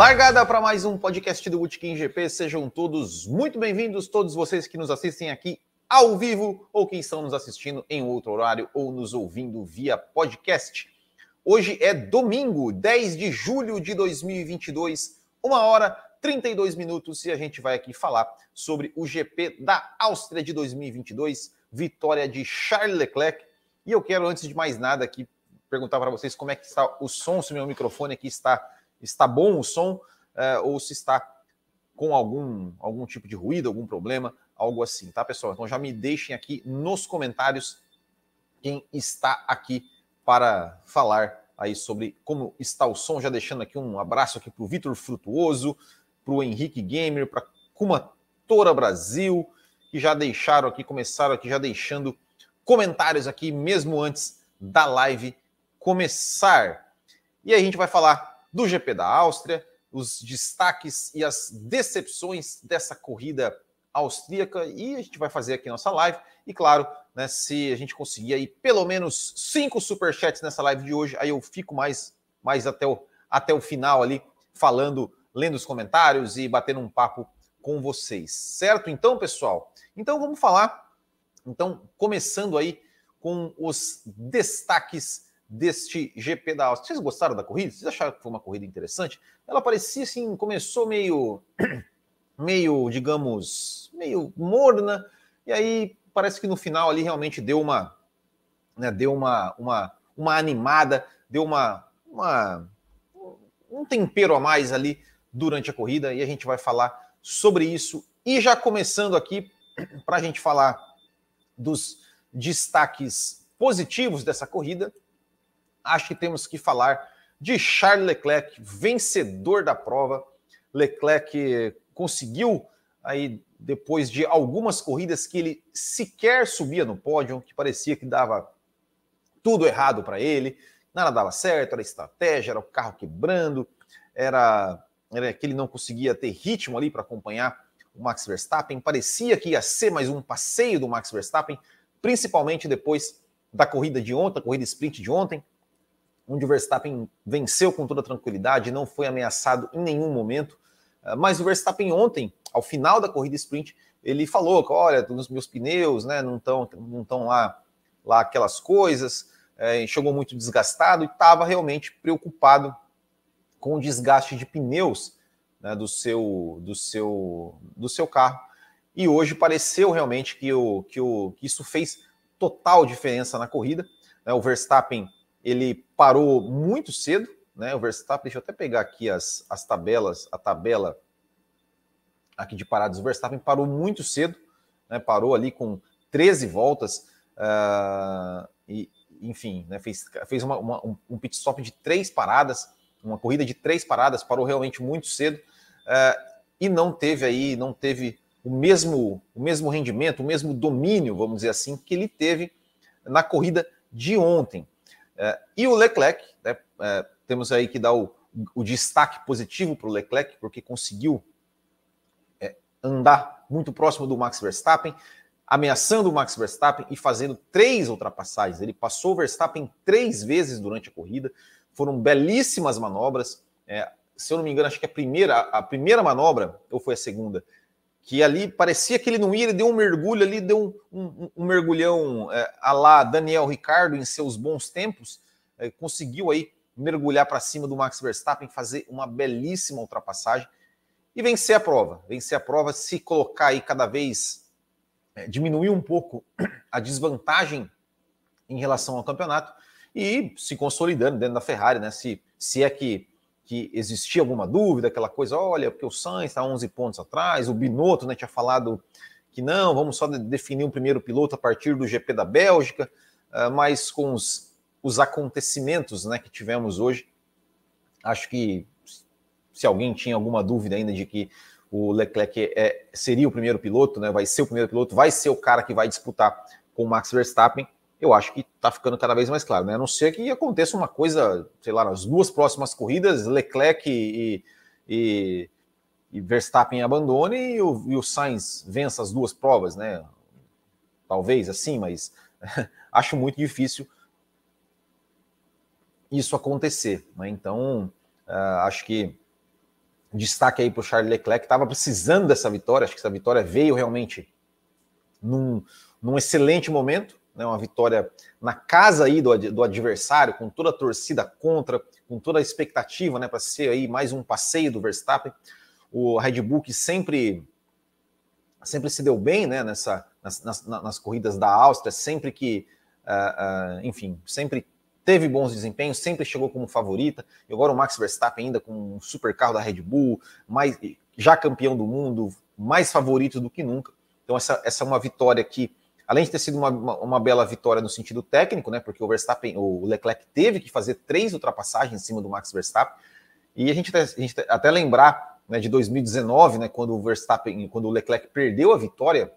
Largada para mais um podcast do Bootkin GP. Sejam todos muito bem-vindos, todos vocês que nos assistem aqui ao vivo ou que estão nos assistindo em outro horário ou nos ouvindo via podcast. Hoje é domingo, 10 de julho de 2022, uma hora 32 minutos e a gente vai aqui falar sobre o GP da Áustria de 2022, vitória de Charles Leclerc. E eu quero, antes de mais nada, aqui perguntar para vocês como é que está o som, se meu microfone aqui está, está bom o som, uh, ou se está com algum, algum tipo de ruído, algum problema, algo assim, tá, pessoal? Então já me deixem aqui nos comentários quem está aqui para falar aí sobre como está o som, já deixando aqui um abraço aqui para o Vitor Frutuoso, para o Henrique Gamer, para Kuma Tora Brasil, que já deixaram aqui, começaram aqui já deixando comentários aqui, mesmo antes da live começar. E aí a gente vai falar do GP da Áustria, os destaques e as decepções dessa corrida austríaca e a gente vai fazer aqui nossa live. E claro, né, se a gente conseguir aí pelo menos cinco superchats nessa live de hoje, aí eu fico mais, mais até, o, até o final ali falando lendo os comentários e batendo um papo com vocês, certo? Então, pessoal, então vamos falar, então, começando aí com os destaques deste GP da Áustria. Vocês gostaram da corrida? Vocês acharam que foi uma corrida interessante? Ela parecia assim, começou meio, meio, digamos, meio morna, e aí parece que no final ali realmente deu uma, né, deu uma, uma, uma animada, deu uma, uma um tempero a mais ali durante a corrida e a gente vai falar sobre isso. E já começando aqui, para a gente falar dos destaques positivos dessa corrida, acho que temos que falar de Charles Leclerc, vencedor da prova. Leclerc conseguiu aí depois de algumas corridas que ele sequer subia no pódio, que parecia que dava tudo errado para ele, nada dava certo, era estratégia, era o carro quebrando, era né, que ele não conseguia ter ritmo ali para acompanhar o Max Verstappen. Parecia que ia ser mais um passeio do Max Verstappen, principalmente depois da corrida de ontem, a corrida sprint de ontem, onde o Verstappen venceu com toda tranquilidade, não foi ameaçado em nenhum momento. Ah, mas o Verstappen ontem, ao final da corrida sprint, ele falou olha, os meus pneus né, não estão não tão lá, lá aquelas coisas, é, chegou muito desgastado e estava realmente preocupado com o desgaste de pneus né, do, seu, do, seu, do seu carro. E hoje pareceu realmente que, o, que, o, que isso fez total diferença na corrida. Né, o Verstappen ele parou muito cedo. Né, o Verstappen, deixa eu até pegar aqui as, as tabelas, a tabela aqui de paradas. O Verstappen parou muito cedo, né, parou ali com 13 voltas. Uh, e, enfim, né, fez, fez uma, uma, um pit stop de três paradas uma corrida de três paradas, parou realmente muito cedo uh, e não teve aí, não teve o mesmo, o mesmo rendimento, o mesmo domínio, vamos dizer assim, que ele teve na corrida de ontem. Uh, e o Leclerc, né, uh, temos aí que dar o, o destaque positivo para o Leclerc, porque conseguiu andar muito próximo do Max Verstappen, ameaçando o Max Verstappen e fazendo três ultrapassagens. Ele passou o Verstappen três vezes durante a corrida, foram belíssimas manobras. É, se eu não me engano, acho que a primeira, a primeira manobra, ou foi a segunda, que ali parecia que ele não ia, ele deu um mergulho ali, deu um, um, um mergulhão é, a lá Daniel Ricardo em seus bons tempos, é, conseguiu aí mergulhar para cima do Max Verstappen, fazer uma belíssima ultrapassagem e vencer a prova. Vencer a prova, se colocar aí cada vez, é, diminuir um pouco a desvantagem em relação ao campeonato e se consolidando dentro da Ferrari, né? Se, se é que, que existia alguma dúvida, aquela coisa, olha, porque o Sainz está 11 pontos atrás, o Binotto né, tinha falado que não, vamos só definir um primeiro piloto a partir do GP da Bélgica, uh, mas com os, os acontecimentos né, que tivemos hoje, acho que se alguém tinha alguma dúvida ainda de que o Leclerc é, seria o primeiro piloto, né, vai ser o primeiro piloto, vai ser o cara que vai disputar com o Max Verstappen, eu acho que está ficando cada vez mais claro, né? A não ser que aconteça uma coisa, sei lá, nas duas próximas corridas, Leclerc e, e, e Verstappen abandone e o, e o Sainz vença as duas provas, né? Talvez assim, mas acho muito difícil isso acontecer, né? Então, uh, acho que destaque aí para o Charles Leclerc, que estava precisando dessa vitória. Acho que essa vitória veio realmente num, num excelente momento, né? Uma vitória na casa aí do, do adversário, com toda a torcida contra, com toda a expectativa, né? Para ser aí mais um passeio do Verstappen. O Red Bull que sempre sempre se deu bem, né? Nessa nas, nas, nas corridas da Áustria, sempre que, uh, uh, enfim, sempre teve bons desempenhos, sempre chegou como favorita. E agora o Max Verstappen ainda com um super carro da Red Bull, mais, já campeão do mundo, mais favorito do que nunca. Então essa, essa é uma vitória que, além de ter sido uma, uma, uma, bela vitória no sentido técnico, né, porque o Verstappen, o Leclerc teve que fazer três ultrapassagens em cima do Max Verstappen. E a gente, a gente até lembrar né, de 2019, né, quando o Verstappen, quando o Leclerc perdeu a vitória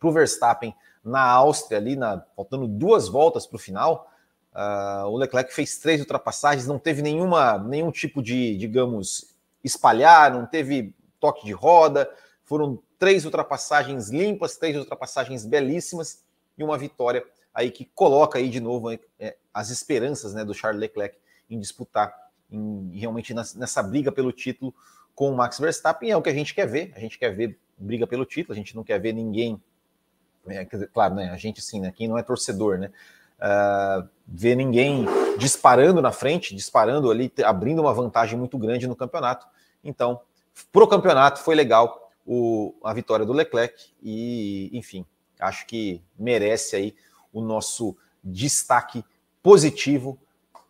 para o Verstappen na Áustria, ali na, faltando duas voltas para o final, Uh, o Leclerc fez três ultrapassagens, não teve nenhuma, nenhum tipo de, digamos, espalhar, não teve toque de roda. Foram três ultrapassagens limpas, três ultrapassagens belíssimas e uma vitória aí que coloca aí de novo é, as esperanças né, do Charles Leclerc em disputar em, realmente nessa, nessa briga pelo título com o Max Verstappen. É o que a gente quer ver. A gente quer ver briga pelo título. A gente não quer ver ninguém. É, claro, né? A gente sim, né? Quem não é torcedor, né? uh, ver ninguém disparando na frente, disparando ali, abrindo uma vantagem muito grande no campeonato. Então, pro campeonato foi legal o, a vitória do Leclerc e, enfim, acho que merece aí o nosso destaque positivo.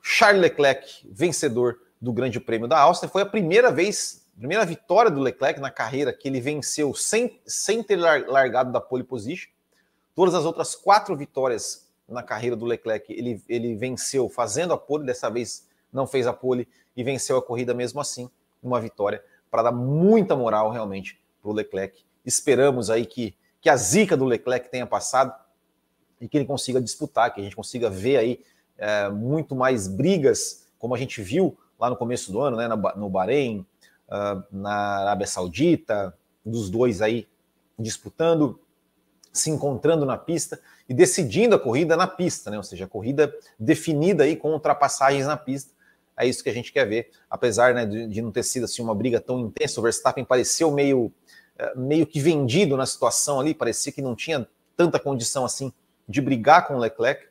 Charles Leclerc, vencedor do Grande Prêmio da Áustria, foi a primeira vez, primeira vitória do Leclerc na carreira que ele venceu sem, sem ter largado da pole position. Todas as outras quatro vitórias na carreira do Leclerc. Ele, ele venceu fazendo a pole, dessa vez não fez a pole e venceu a corrida mesmo assim. Uma vitória para dar muita moral realmente para o Leclerc. Esperamos aí que, que a zica do Leclerc tenha passado e que ele consiga disputar, que a gente consiga ver aí é, muito mais brigas, como a gente viu lá no começo do ano, né, no Bahrein, uh, na Arábia Saudita, dos dois aí disputando, se encontrando na pista e decidindo a corrida na pista, né? Ou seja, a corrida definida aí com ultrapassagens na pista. É isso que a gente quer ver, apesar né, de, de não ter sido assim uma briga tão intensa. O Verstappen pareceu meio, eh, meio que vendido na situação ali, parecia que não tinha tanta condição assim de brigar com o Leclerc.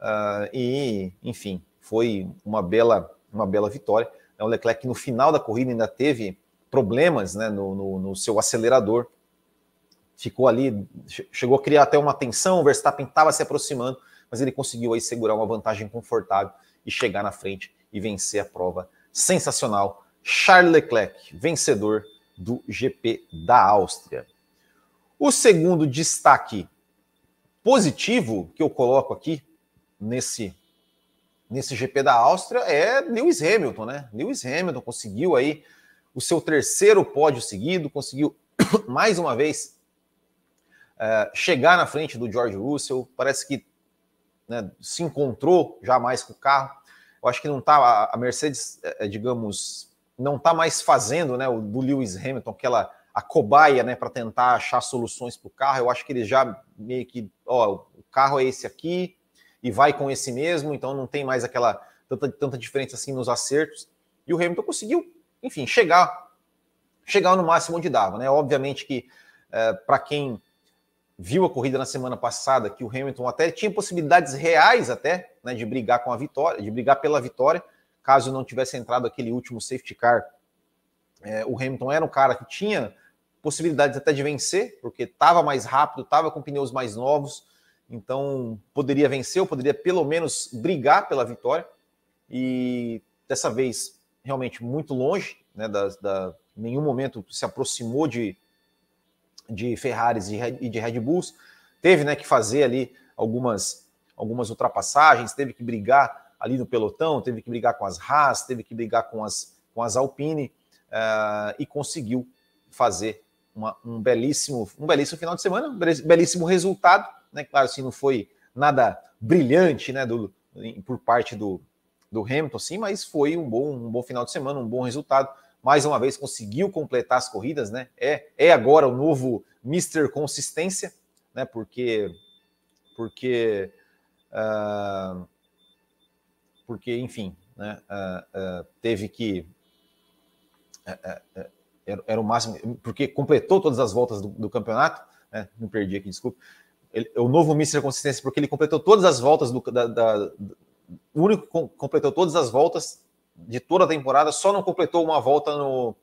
Uh, e, enfim, foi uma bela, uma bela vitória. O Leclerc no final da corrida ainda teve problemas né, no, no, no seu acelerador, ficou ali, chegou a criar até uma tensão, o Verstappen estava se aproximando, mas ele conseguiu aí segurar uma vantagem confortável e chegar na frente e vencer a prova. Sensacional. Charles Leclerc, vencedor do GP da Áustria. O segundo destaque positivo que eu coloco aqui nesse nesse GP da Áustria é Lewis Hamilton, né? Lewis Hamilton conseguiu aí o seu terceiro pódio seguido, conseguiu mais uma vez é, chegar na frente do George Russell, parece que né, se encontrou já mais com o carro. Eu acho que não tá a Mercedes, é, é, digamos, não está mais fazendo, né, o do Lewis Hamilton aquela a cobaia, né, para tentar achar soluções para o carro. Eu acho que ele já meio que, ó, o carro é esse aqui e vai com esse mesmo, então não tem mais aquela tanta, tanta diferença assim nos acertos. E o Hamilton conseguiu, enfim, chegar chegar no máximo onde dava, né? Obviamente que é, para quem viu a corrida na semana passada que o Hamilton até tinha possibilidades reais até né, de brigar com a vitória, de brigar pela vitória, caso não tivesse entrado aquele último safety car. É, o Hamilton era um cara que tinha possibilidades até de vencer, porque estava mais rápido, estava com pneus mais novos, então poderia vencer, ou poderia pelo menos brigar pela vitória. E dessa vez, realmente muito longe, né, da, da, nenhum momento se aproximou de, de Ferraris e de Red Bulls, teve né, que fazer ali algumas, algumas ultrapassagens, teve que brigar ali no pelotão, teve que brigar com as Haas, teve que brigar com as, com as Alpine uh, e conseguiu fazer uma, um, belíssimo, um belíssimo final de semana, um belíssimo resultado. Né? Claro, assim, não foi nada brilhante né, do, por parte do, do Hamilton, sim, mas foi um bom, um bom final de semana, um bom resultado mais uma vez conseguiu completar as corridas, né? É, é agora o novo Mr. Consistência, né? Porque, porque, uh, porque enfim, né? Uh, uh, teve que é, é, é, era, era, o máximo, porque completou todas as voltas do, do campeonato, né? me perdi aqui, desculpa. Ele, o novo Mister Consistência, porque ele completou todas as voltas do, da, da, o único que completou todas as voltas de toda a temporada, só não completou uma volta no.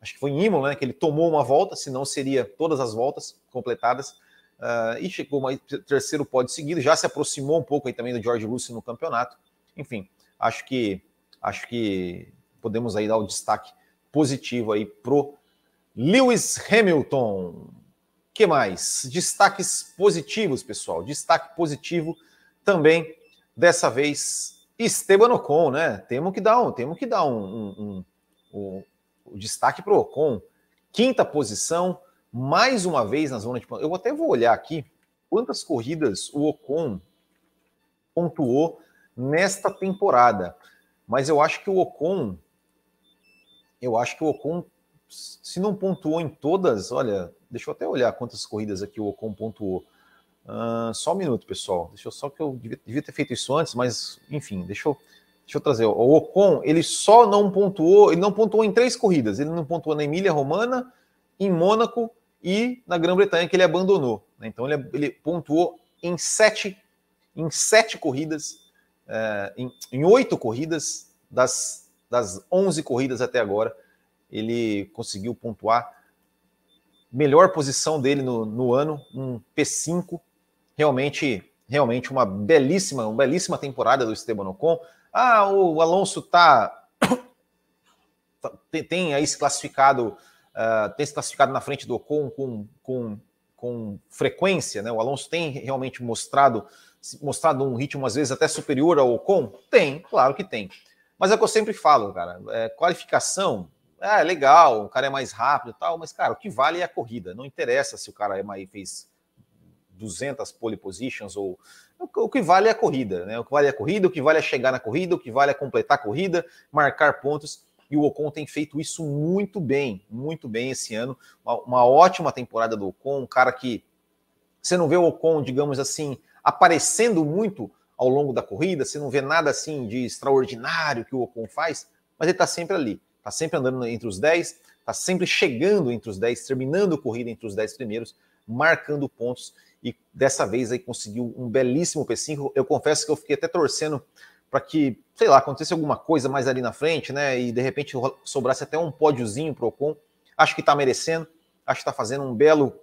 Acho que foi em Imola, né? Que ele tomou uma volta, senão seria todas as voltas completadas. Uh, e chegou mais terceiro pódio seguido, já se aproximou um pouco aí também do George Russell no campeonato. Enfim, acho que acho que podemos aí dar o destaque positivo aí pro Lewis Hamilton. Que mais? Destaques positivos, pessoal. Destaque positivo também dessa vez Esteban Ocon, né? Temos que dar um, temos que dar um, um, um, um, destaque para o Ocon. Quinta posição, mais uma vez na zona de. Eu até vou olhar aqui quantas corridas o Ocon pontuou nesta temporada. Mas eu acho que o Ocon, eu acho que o Ocon, se não pontuou em todas, olha, deixa eu até olhar quantas corridas aqui o Ocon pontuou. Uh, só um minuto, pessoal. Deixa eu só que eu devia, devia, ter feito isso antes, mas enfim, deixa eu, deixa eu trazer. O Ocon, ele só não pontuou, ele não pontuou em três corridas. Ele não pontuou na Emília Romana, em Mônaco e na Grã-Bretanha, que ele abandonou. Né? Então ele, ele, pontuou em sete, em sete corridas, uh, em, em oito corridas das, das 11 corridas até agora. Ele conseguiu pontuar melhor posição dele no, no ano, um P5, realmente, realmente uma belíssima, uma belíssima temporada do Esteban Ocon. Ah, o Alonso tá, tem, tem, aí se classificado, uh, tem se classificado na frente do Ocon com, com, com frequência, né? O Alonso tem realmente mostrado mostrado um ritmo às vezes até superior ao Ocon? Tem, claro que tem. Mas é o que eu sempre falo, cara, é, qualificação, é legal, o cara é mais rápido e tal, mas cara, o que vale é a corrida. Não interessa se o cara é mais fez 200 pole positions ou o que vale é a corrida, né? O que vale é a corrida, o que vale é chegar na corrida, o que vale é completar a corrida, marcar pontos. E o Ocon tem feito isso muito bem, muito bem esse ano. Uma, uma ótima temporada do Ocon, um cara que você não vê o Ocon, digamos assim, aparecendo muito ao longo da corrida, você não vê nada assim de extraordinário que o Ocon faz, mas ele está sempre ali, está sempre andando entre os 10, está sempre chegando entre os 10, terminando a corrida entre os 10 primeiros, marcando pontos e dessa vez aí conseguiu um belíssimo P5. Eu confesso que eu fiquei até torcendo para que, sei lá, acontecesse alguma coisa mais ali na frente, né? E de repente sobrasse até um pódiozinho pro Ocon. Acho que está merecendo, acho que está fazendo um belo,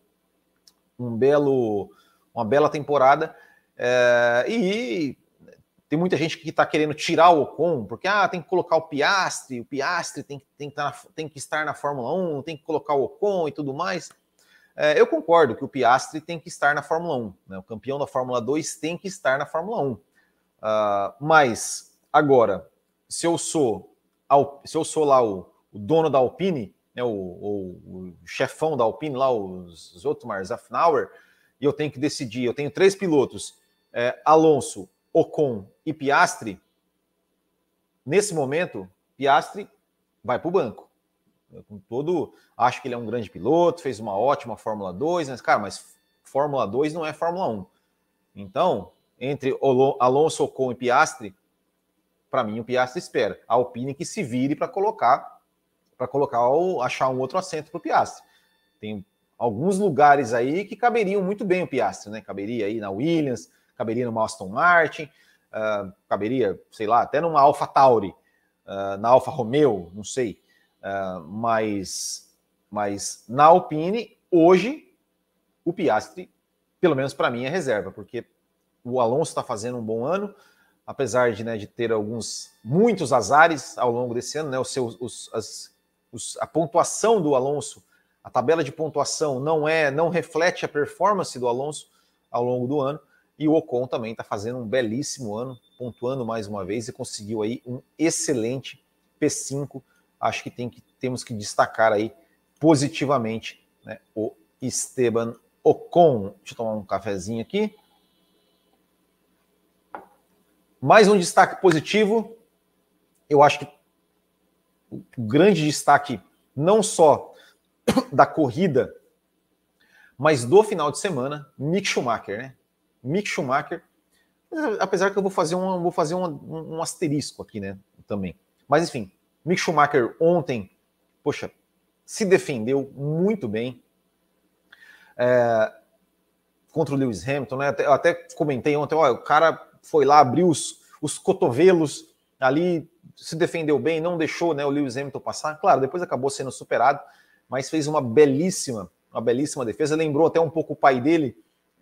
um belo, uma bela temporada. É, e tem muita gente que está querendo tirar o Ocon, porque ah, tem que colocar o Piastre, o Piastre tem, tem, que, tá tem que estar na Fórmula 1, tem que colocar o Ocon e tudo mais. É, eu concordo que o Piastri tem que estar na Fórmula 1, né? o campeão da Fórmula 2 tem que estar na Fórmula 1. Uh, ah, mas, agora, se eu sou, se eu sou lá o, o dono da Alpine, né, o, o, o, chefão da Alpine, lá, os, Otmar Zafnauer, e eu tenho que decidir, eu tenho três pilotos, é, Alonso, Ocon e Piastri, nesse momento, Piastri vai para o banco com todo. Acho que ele é um grande piloto, fez uma ótima Fórmula 2, mas, cara, mas Fórmula 2 não é Fórmula 1. Então, entre Alonso Ocon e Piastri, para mim o Piastri espera. A Alpine que se vire para colocar, para colocar o, achar um outro assento para o Piastri. Tem alguns lugares aí que caberiam muito bem o Piastri, né? Caberia aí na Williams, caberia no Aston Martin, uh, caberia, sei lá, até numa Alpha Tauri, uh, na Alfa Romeo, não sei. Uh, mas, mas na Alpine, hoje, o Piastri, pelo menos para mim, é reserva, porque o Alonso está fazendo um bom ano, apesar de, né, de ter alguns, muitos azares ao longo desse ano, né, os seus, os, as, os, a pontuação do Alonso, a tabela de pontuação não é, não reflete a performance do Alonso ao longo do ano, e o Ocon também está fazendo um belíssimo ano, pontuando mais uma vez e conseguiu aí um excelente P5 acho que, tem que temos que destacar aí positivamente né, o Esteban Ocon. Deixa eu tomar um cafezinho aqui. Mais um destaque positivo. Eu acho que o grande destaque não só da corrida, mas do final de semana, Mick Schumacher, né? Mick Schumacher, apesar que eu vou fazer um, vou fazer um, um asterisco aqui, né? Também. Mas enfim, Mick Schumacher ontem poxa, se defendeu muito bem é, contra o Lewis Hamilton, né? Eu até comentei ontem, ó, o cara foi lá, abriu os, os cotovelos ali, se defendeu bem, não deixou né, o Lewis Hamilton passar. Claro, depois acabou sendo superado, mas fez uma belíssima, uma belíssima defesa. Lembrou até um pouco o pai dele,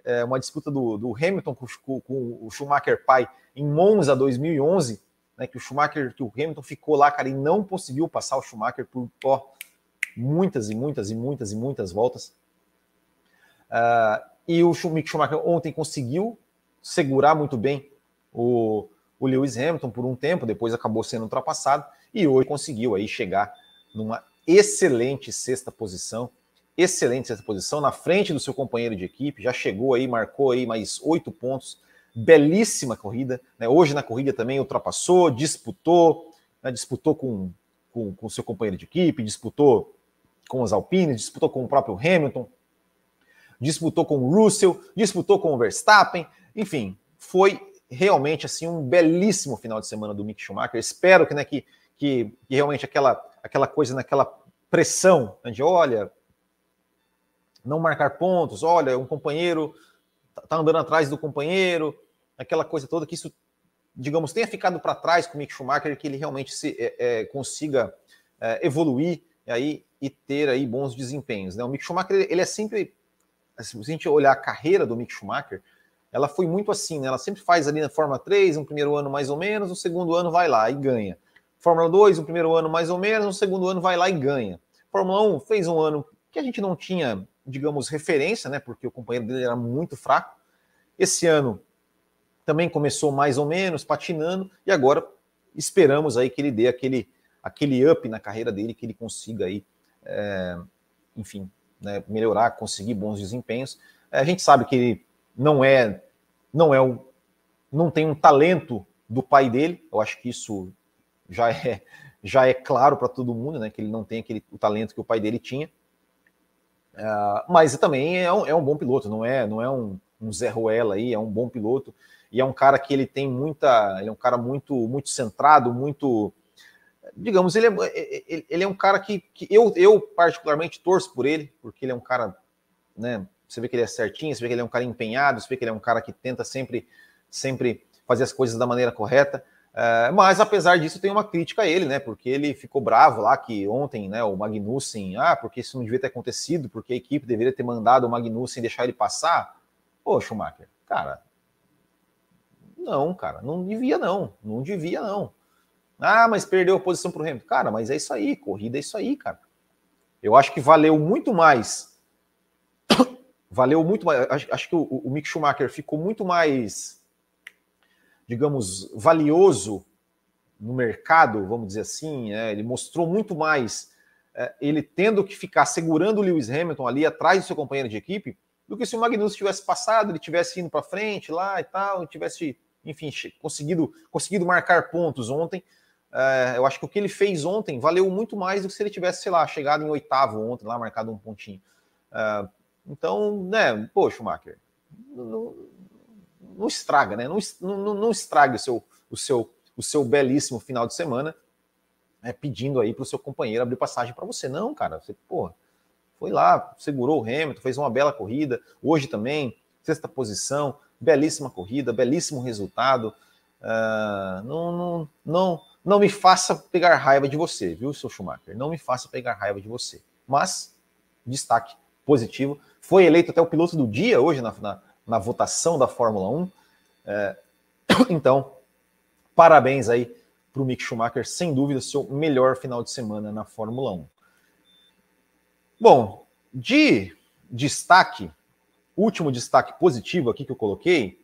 é, uma disputa do, do Hamilton com, com, o Schumacher pai em Monza 2011, né, que o Schumacher, que o Hamilton ficou lá, cara, e não conseguiu passar o Schumacher por ó, muitas e muitas e muitas e muitas voltas. Uh, e o Mick Schumacher ontem conseguiu segurar muito bem o, o Lewis Hamilton por um tempo, depois acabou sendo ultrapassado e hoje conseguiu aí chegar numa excelente sexta posição excelente essa posição, na frente do seu companheiro de equipe, já chegou aí, marcou aí mais oito pontos, belíssima corrida, né? hoje na corrida também ultrapassou, disputou, né? disputou com o com, seu companheiro de equipe, disputou com os Alpines, disputou com o próprio Hamilton, disputou com o Russell, disputou com o Verstappen, enfim, foi realmente assim um belíssimo final de semana do Mick Schumacher. Espero que, né, que, que, que realmente aquela, aquela coisa, naquela pressão né, de olha, não marcar pontos, olha, um companheiro tá andando atrás do companheiro, aquela coisa toda que isso, digamos, tenha ficado para trás com o Mick Schumacher, que ele realmente se, é, é, consiga é, evoluir e aí, e ter aí bons desempenhos. Né? O Mick Schumacher, ele é sempre, se a gente olhar a carreira do Mick Schumacher, ela foi muito assim, né? ela sempre faz ali na Fórmula 3, um primeiro ano mais ou menos, no segundo ano vai lá e ganha. Fórmula 2, um primeiro ano mais ou menos, no segundo ano vai lá e ganha. Fórmula 1 fez um ano que a gente não tinha digamos, referência, né? Porque o companheiro dele era muito fraco. Esse ano também começou mais ou menos patinando e agora esperamos aí que ele dê aquele aquele up na carreira dele, que ele consiga aí, é, enfim, né, melhorar, conseguir bons desempenhos. É, a gente sabe que ele não é, não é um, não tem um talento do pai dele. Eu acho que isso já é já é claro para todo mundo, né, que ele não tem aquele o talento que o pai dele tinha. Uh, mas também é um, é um, bom piloto, não é, não é um, um Zé Ruela aí, é um bom piloto e é um cara que ele tem muita, ele é um cara muito, muito centrado, muito, digamos, ele é, ele, é um cara que, que eu, eu particularmente torço por ele, porque ele é um cara, né, você vê que ele é certinho, você vê que ele é um cara empenhado, você vê que ele é um cara que tenta sempre, sempre fazer as coisas da maneira correta. É, mas apesar disso, tem uma crítica a ele, né? Porque ele ficou bravo lá que ontem, né, o Magnussen, ah, porque isso não devia ter acontecido, porque a equipe deveria ter mandado o Magnussen deixar ele passar. Pô, Schumacher, cara, não, cara, não devia não, não devia não. Ah, mas perdeu a posição para o Hamilton. Cara, mas é isso aí, corrida é isso aí, cara. Eu acho que valeu muito mais. valeu muito mais. Acho, acho que o, o Mick Schumacher ficou muito mais digamos, valioso no mercado, vamos dizer assim, é, ele mostrou muito mais é, ele tendo que ficar segurando o Lewis Hamilton ali atrás do seu companheiro de equipe, do que se o Magnus tivesse passado, ele tivesse indo para frente lá e tal, tivesse, enfim, conseguido, conseguido marcar pontos ontem. É, eu acho que o que ele fez ontem valeu muito mais do que se ele tivesse, sei lá, chegado em oitavo ontem, lá marcado um pontinho. É, então, né, poxa, Schumacher, não, não estraga, né? Não, não, não estrague o seu, o, seu, o seu belíssimo final de semana né, pedindo aí para o seu companheiro abrir passagem para você. Não, cara, você, porra, foi lá, segurou o Hamilton, fez uma bela corrida. Hoje também, sexta posição, belíssima corrida, belíssimo resultado. Uh, não, não, não, não me faça pegar raiva de você, viu, seu Schumacher? Não me faça pegar raiva de você. Mas, destaque positivo. Foi eleito até o piloto do dia hoje na, na, na votação da Fórmula 1. É, então, parabéns aí para o Mick Schumacher, sem dúvida, seu melhor final de semana na Fórmula 1. Bom, de destaque, último destaque positivo aqui que eu coloquei.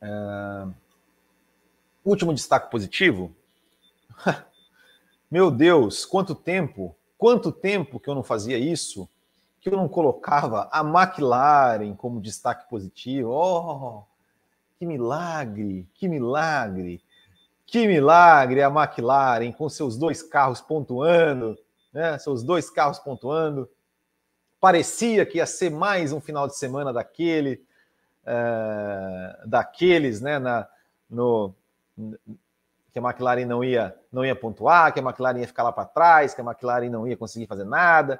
É, último destaque positivo. Meu Deus, quanto tempo, quanto tempo que eu não fazia isso que eu não colocava a McLaren como destaque positivo. Oh, que milagre, que milagre, que milagre a McLaren com seus dois carros pontuando, né? Seus dois carros pontuando. Parecia que ia ser mais um final de semana daquele, uh, daqueles, né? Na, no, que a McLaren não ia, não ia pontuar, que a McLaren ia ficar lá para trás, que a McLaren não ia conseguir fazer nada.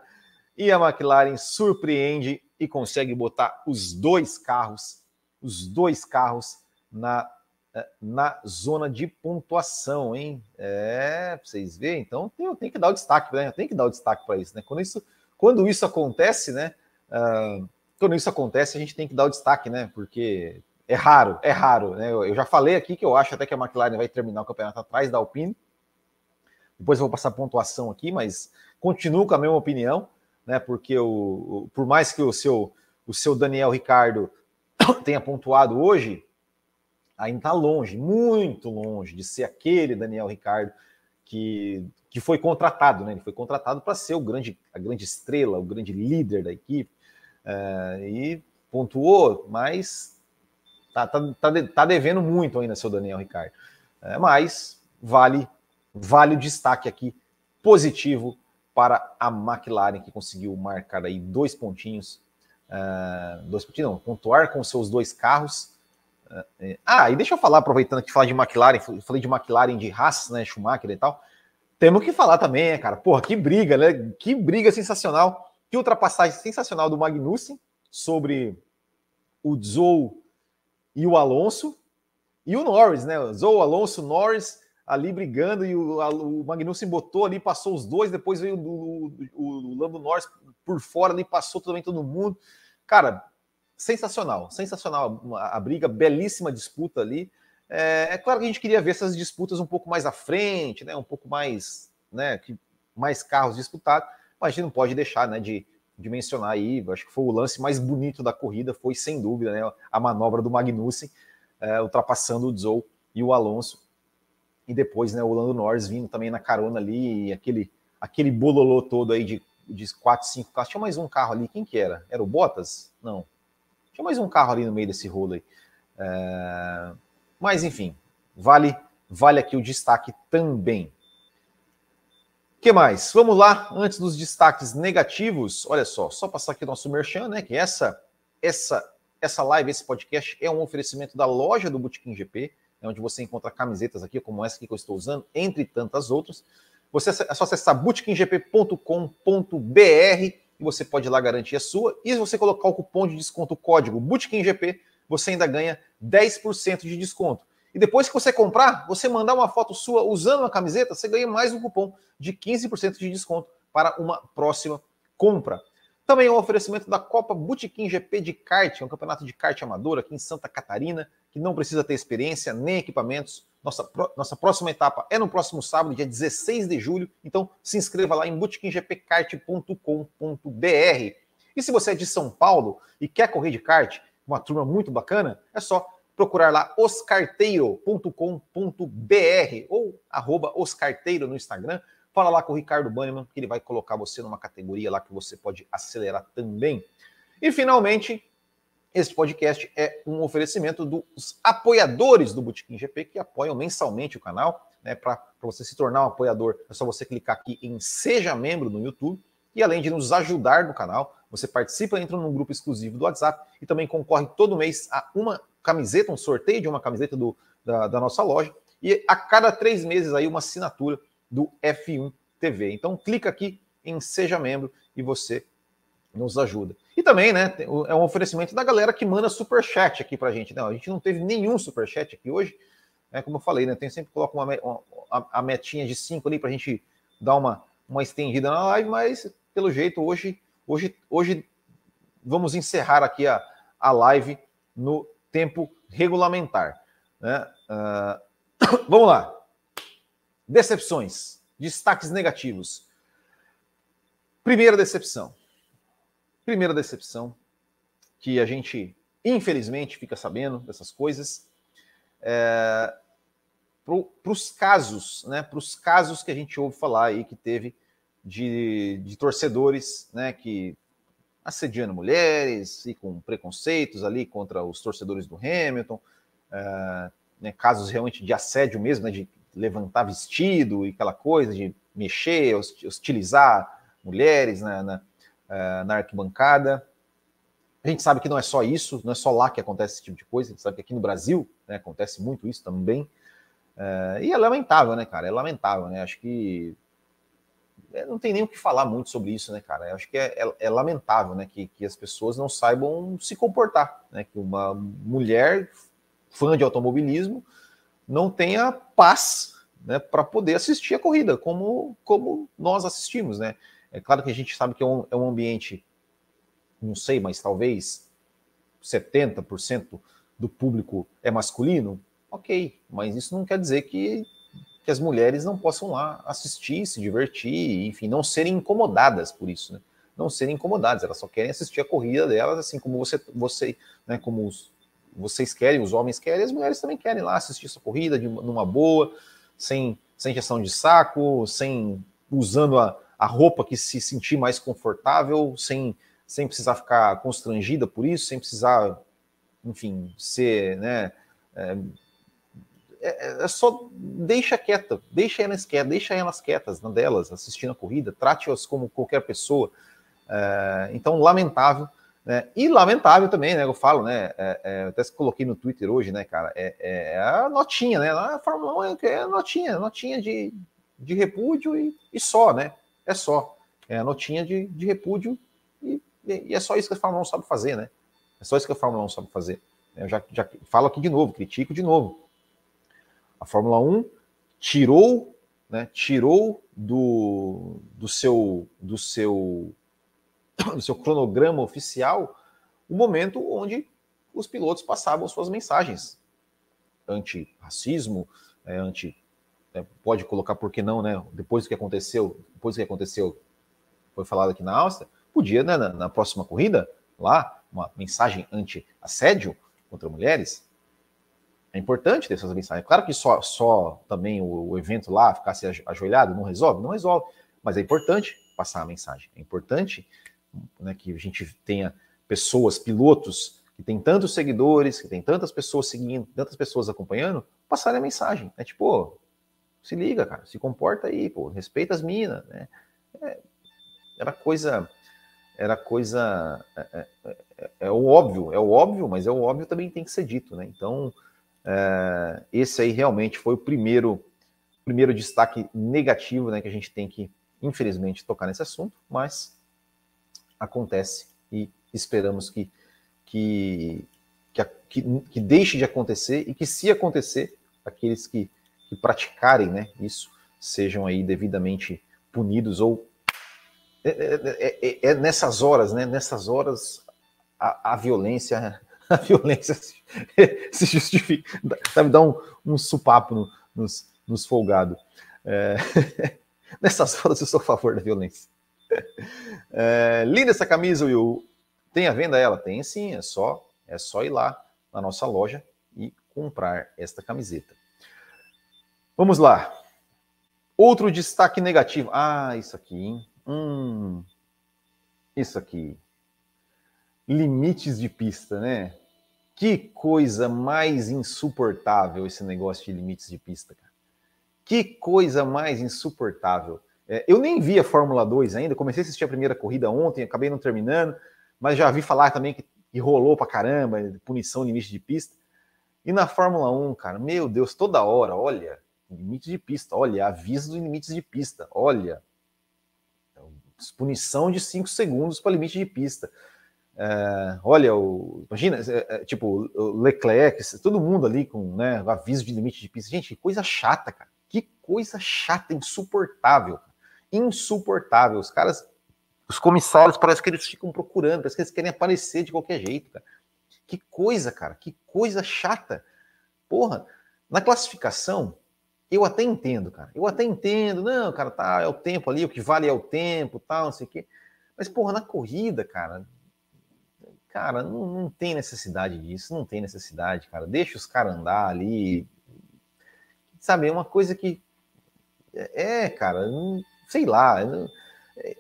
E a McLaren surpreende e consegue botar os dois carros, os dois carros na, eh, na zona de pontuação, hein? É, pra vocês verem, então tem, tem que dar o destaque, né? Tem que dar o destaque para isso, né? Quando isso, quando isso acontece, né? Uh, quando isso acontece, a gente tem que dar o destaque, né? Porque é raro, é raro, né? Eu, eu já falei aqui que eu acho até que a McLaren vai terminar o campeonato atrás da Alpine. Depois eu vou passar pontuação aqui, mas continuo com a mesma opinião né? Porque o, o, por mais que o seu, o seu Daniel Ricardo tenha pontuado hoje, ainda está longe, muito longe de ser aquele Daniel Ricardo que, que foi contratado, né? Ele foi contratado para ser o grande, a grande estrela, o grande líder da equipe. É, e pontuou, mas tá, tá, tá, tá, devendo muito ainda seu Daniel Ricardo. É, mas vale, vale o destaque aqui positivo para a McLaren, que conseguiu marcar aí dois pontinhos, uh, dois pontinhos, não, pontuar com seus dois carros. Ah, e deixa eu falar, aproveitando que falar de McLaren, falei de McLaren de Haas, né, Schumacher e tal, temos que falar também, né, cara, porra, que briga, né, que briga sensacional, que ultrapassagem sensacional do Magnussen sobre o Zou e o Alonso, e o Norris, né, Zou, Alonso, Norris, ali brigando e o, o Magnussen botou ali, passou os dois, depois veio o, o, o Lando Norris por fora ali, passou também todo mundo. Cara, sensacional, sensacional a, a briga, belíssima disputa ali. É, é, claro que a gente queria ver essas disputas um pouco mais à frente, né, um pouco mais, né, que, mais carros disputados, mas a gente não pode deixar, né, de, de mencionar aí, acho que foi o lance mais bonito da corrida, foi sem dúvida, né, a manobra do Magnussen, é, ultrapassando o Zou e o Alonso, e depois, né, o Lando Norris vindo também na carona ali, aquele, aquele bololô todo aí de, de 4, 5 carros. Tinha mais um carro ali, quem que era? Era o Bottas? Não. Tinha mais um carro ali no meio desse rolo aí. É... Mas, enfim, vale, vale aqui o destaque também. O que mais? Vamos lá, antes dos destaques negativos, olha só, só passar aqui o nosso merchan, né, que essa, essa, essa live, esse podcast é um oferecimento da loja do Botequim GP, é onde você encontra camisetas aqui, como essa que eu estou usando, entre tantas outras. Você é só acessar bootkinggp.com.br e você pode lá garantir a sua. E se você colocar o cupom de desconto, o código BootkinGP, você ainda ganha 10% de desconto. E depois que você comprar, você mandar uma foto sua usando a camiseta, você ganha mais um cupom de 15% de desconto para uma próxima compra. Também é um oferecimento da Copa Botequim GP de kart, um campeonato de kart amador aqui em Santa Catarina, que não precisa ter experiência nem equipamentos. Nossa, nossa próxima etapa é no próximo sábado, dia 16 de julho. Então se inscreva lá em botequimgpkart.com.br. E se você é de São Paulo e quer correr de kart, uma turma muito bacana, é só procurar lá oscarteiro.com.br ou arroba oscarteiro no Instagram Fala lá com o Ricardo Bannerman, que ele vai colocar você numa categoria lá que você pode acelerar também. E finalmente, este podcast é um oferecimento dos apoiadores do Botequim GP, que apoiam mensalmente o canal. Né, Para você se tornar um apoiador, é só você clicar aqui em Seja Membro no YouTube. E além de nos ajudar no canal, você participa, entra num grupo exclusivo do WhatsApp e também concorre todo mês a uma camiseta, um sorteio de uma camiseta do, da, da nossa loja. E a cada três meses aí uma assinatura do F1 TV. Então clica aqui em Seja Membro e você nos ajuda. E também, né, é um oferecimento da galera que manda super chat aqui pra gente. Não, a gente não teve nenhum super chat aqui hoje. É como eu falei, né, tem sempre coloco uma, uma, a metinha de 5 ali pra gente dar uma, uma estendida na live, mas pelo jeito hoje hoje hoje vamos encerrar aqui a, a live no tempo regulamentar, né? Uh, vamos lá. Decepções, destaques negativos. Primeira decepção. Primeira decepção que a gente, infelizmente, fica sabendo dessas coisas. É, para os casos, né? Para os casos que a gente ouve falar aí que teve de, de torcedores, né? Que assediando mulheres e com preconceitos ali contra os torcedores do Hamilton, é, né, casos realmente de assédio mesmo, né, de levantar vestido e aquela coisa de mexer, hostilizar mulheres na, na, eh, na, arquibancada. A gente sabe que não é só isso, não é só lá que acontece esse tipo de coisa, a gente sabe que aqui no Brasil né, acontece muito isso também. É, e é lamentável, né, cara? É lamentável, né? Acho que não tem nem o que falar muito sobre isso, né, cara? Eu acho que é, é, é lamentável, né, que, que as pessoas não saibam se comportar, né? Que uma mulher fã de automobilismo não tenha paz, né, para poder assistir a corrida, como, como nós assistimos, né? É claro que a gente sabe que é um, é um ambiente, não sei, mas talvez 70% do público é masculino, ok, mas isso não quer dizer que que as mulheres não possam lá assistir, se divertir, enfim, não serem incomodadas por isso, né? Não serem incomodadas, elas só querem assistir a corrida delas, assim como você, você né, como os, vocês querem, os homens querem, as mulheres também querem lá assistir essa corrida de, numa boa, sem, sem injeção de saco, sem usando a, a roupa que se sentir mais confortável, sem, sem precisar ficar constrangida por isso, sem precisar, enfim, ser, né, é, é, é, é, só deixa quieta, deixa elas quietas, deixa elas quietas na delas, assistindo a corrida, trate-as como qualquer pessoa. É, então, lamentável. Né? E lamentável também, né? Eu falo, né? É, é, até coloquei no Twitter hoje, né, cara? É, é a notinha, né? A Fórmula 1 é, notinha, notinha de, de repúdio e, e, só, né? É só. É a notinha de, de repúdio e, e, é só isso que a Fórmula 1 sabe fazer, né? É só isso que a Fórmula 1 sabe fazer. Eu já, já falo aqui de novo, critico de novo. A Fórmula 1 tirou, né, tirou do, do seu do seu do seu cronograma oficial o momento onde os pilotos passavam suas mensagens anti-racismo, é, anti é, pode colocar por que não, né? Depois do que aconteceu, depois que aconteceu, foi falado aqui na Áustria, podia, né, na, na próxima corrida, lá, uma mensagem anti-assédio contra mulheres, é importante ter essas mensagens. Claro que só, só também o, o evento lá, ficar se ajoelhado, não resolve? Não resolve. Mas é importante passar a mensagem. É importante né, que a gente tenha pessoas, pilotos, que tem tantos seguidores, que tem tantas pessoas seguindo, tantas pessoas acompanhando, passarem a mensagem. É tipo, se liga, cara, se comporta aí, pô, respeita as minas, né? É, era coisa, era coisa, é, é, é, é, o óbvio, é o óbvio, mas é o óbvio também tem que ser dito, né? Então, é, esse aí realmente foi o primeiro, primeiro destaque negativo né, que a gente tem que, infelizmente, tocar nesse assunto, mas acontece e esperamos que, que, que, que, que deixe de acontecer e que, se acontecer, aqueles que, que praticarem né, isso sejam aí devidamente punidos ou é, é, é, é, nessas horas, né? Nessas horas a, a violência a violência se, se justifica. Sabe, dá um, um supapo no, nos, nos folgados. É, nessas horas eu sou a favor da violência. É, linda essa camisa, Will. Tem a venda ela? Tem sim, é só, é só ir lá na nossa loja e comprar esta camiseta. Vamos lá. Outro destaque negativo. Ah, isso aqui, hein? Hum, isso aqui limites de pista, né? Que coisa mais insuportável esse negócio de limites de pista, cara. Que coisa mais insuportável. É, eu nem vi a Fórmula 2 ainda, comecei a assistir a primeira corrida ontem, acabei não terminando, mas já vi falar também que, que rolou pra caramba, punição limite de pista. E na Fórmula 1, cara, meu Deus, toda hora, olha, limite de pista, olha, aviso dos limites de pista, olha, punição de 5 segundos para limite de pista. É, olha, o, imagina, é, é, tipo, o Leclerc, todo mundo ali com né, aviso de limite de pista. Gente, que coisa chata, cara. Que coisa chata, insuportável. Insuportável. Os caras, os comissários, parece que eles ficam procurando, parece que eles querem aparecer de qualquer jeito, cara. Que coisa, cara, que coisa chata. Porra, na classificação, eu até entendo, cara. Eu até entendo, não, cara, tá, é o tempo ali, o que vale é o tempo, tal, não sei o quê. Mas, porra, na corrida, cara, Cara, não, não tem necessidade disso, não tem necessidade, cara. Deixa os caras andar ali. Sabe, é uma coisa que. É, cara, não, sei lá. Não, é